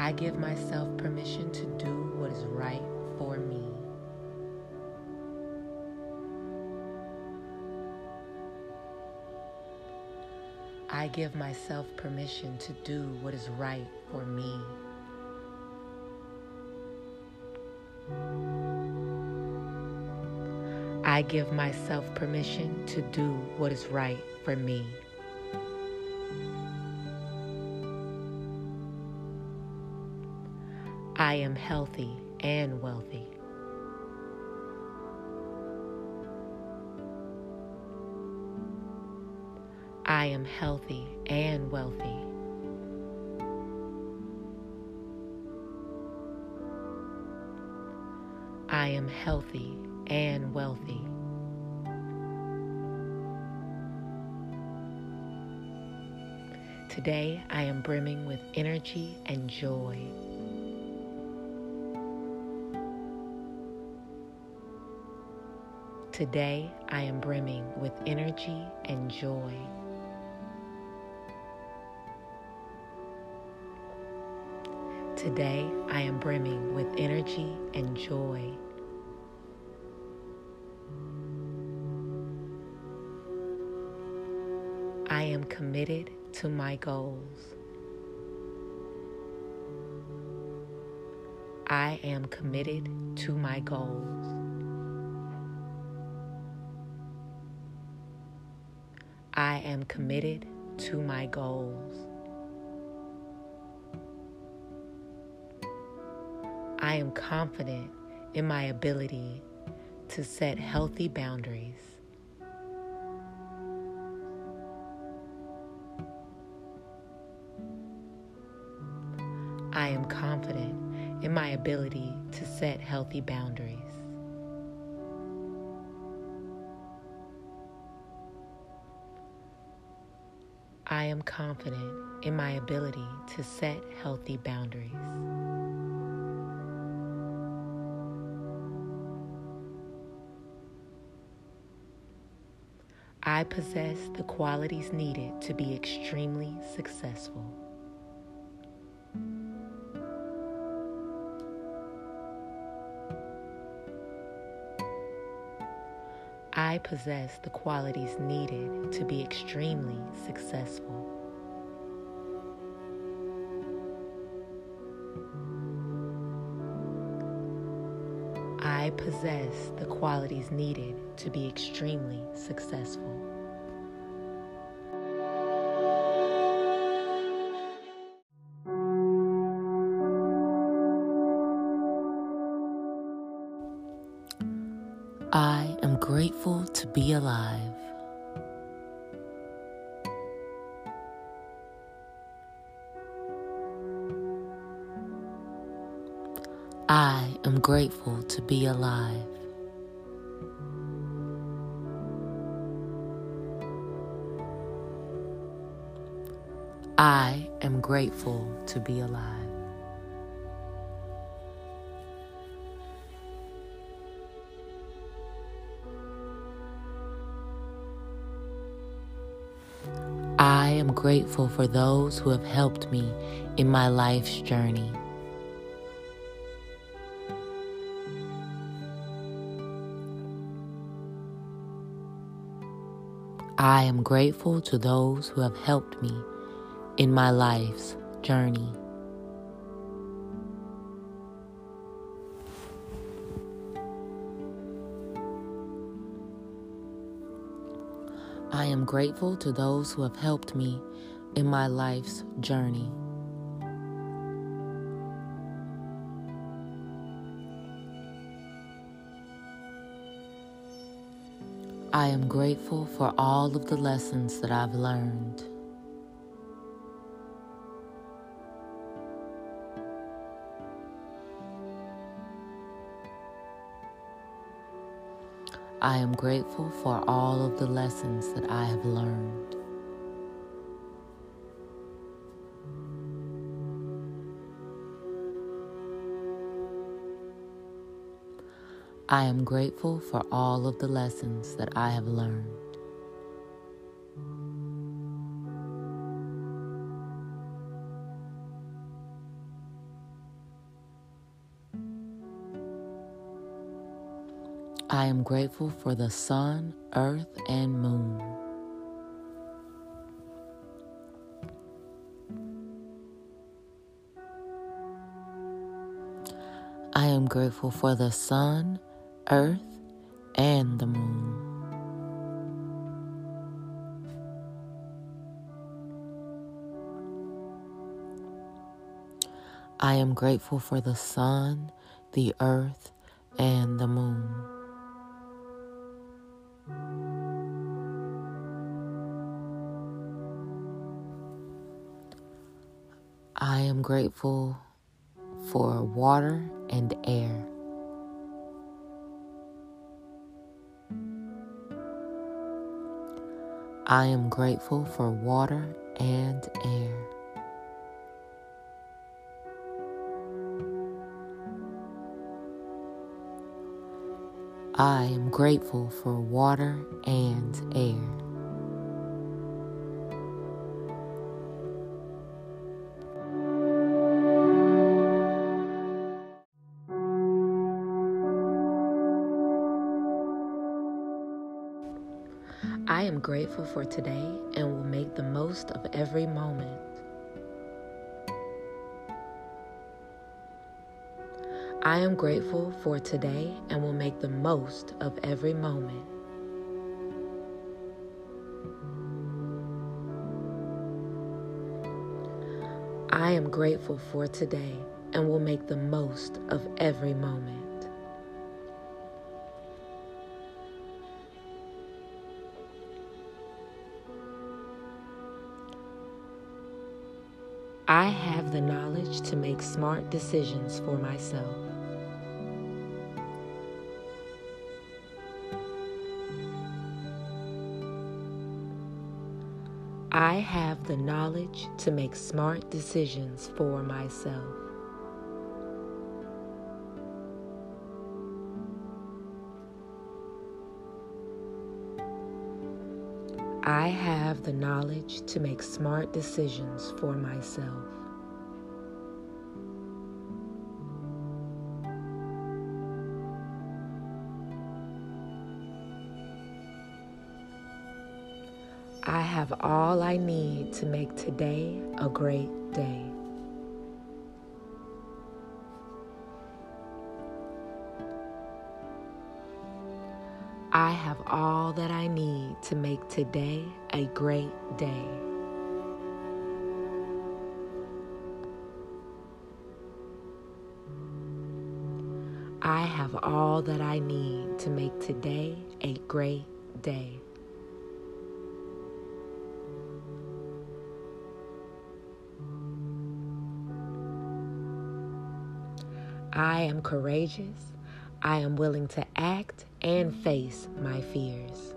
I give myself permission to do what is right for me. I give myself permission to do what is right for me. I give myself permission to do what is right for me. I am healthy and wealthy. I am healthy and wealthy. I am healthy and wealthy. Today I am brimming with energy and joy. Today I am brimming with energy and joy. Today I am brimming with energy and joy. I am committed to my goals. I am committed to my goals. I am committed to my goals. I am confident in my ability to set healthy boundaries. I am confident in my ability to set healthy boundaries. I am confident in my ability to set healthy boundaries. I possess the qualities needed to be extremely successful. I possess the qualities needed to be extremely successful. I possess the qualities needed to be extremely successful. Grateful to be alive. I am grateful to be alive. I am grateful to be alive. Grateful for those who have helped me in my life's journey. I am grateful to those who have helped me in my life's journey. I am grateful to those who have helped me in my life's journey. I am grateful for all of the lessons that I've learned. I am grateful for all of the lessons that I have learned. I am grateful for all of the lessons that I have learned. I am grateful for the sun, earth, and moon. I am grateful for the sun, earth, and the moon. I am grateful for the sun, the earth, and the moon. I am grateful for water and air. I am grateful for water and air. I am grateful for water and air. I am grateful for today and will make the most of every moment. I am grateful for today and will make the most of every moment. I am grateful for today and will make the most of every moment. I have the knowledge to make smart decisions for myself. I have the knowledge to make smart decisions for myself. I have the knowledge to make smart decisions for myself. I have all I need to make today a great day. I have all that I need to make today a great day. I have all that I need to make today a great day. I am courageous. I am willing to act and face my fears.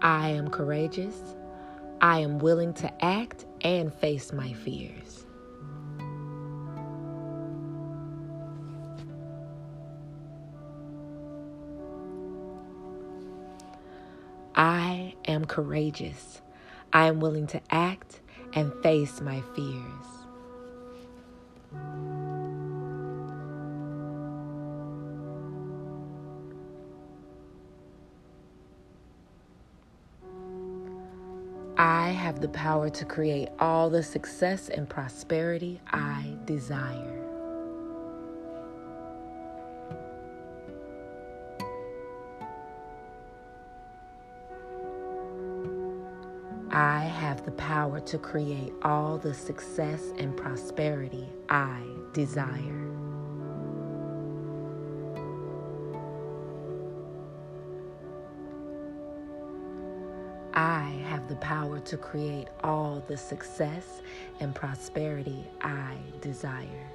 I am courageous. I am willing to act and face my fears. I am courageous. I am willing to act and face my fears. I have the power to create all the success and prosperity I desire. I have the power to create all the success and prosperity I desire. I have the power to create all the success and prosperity I desire.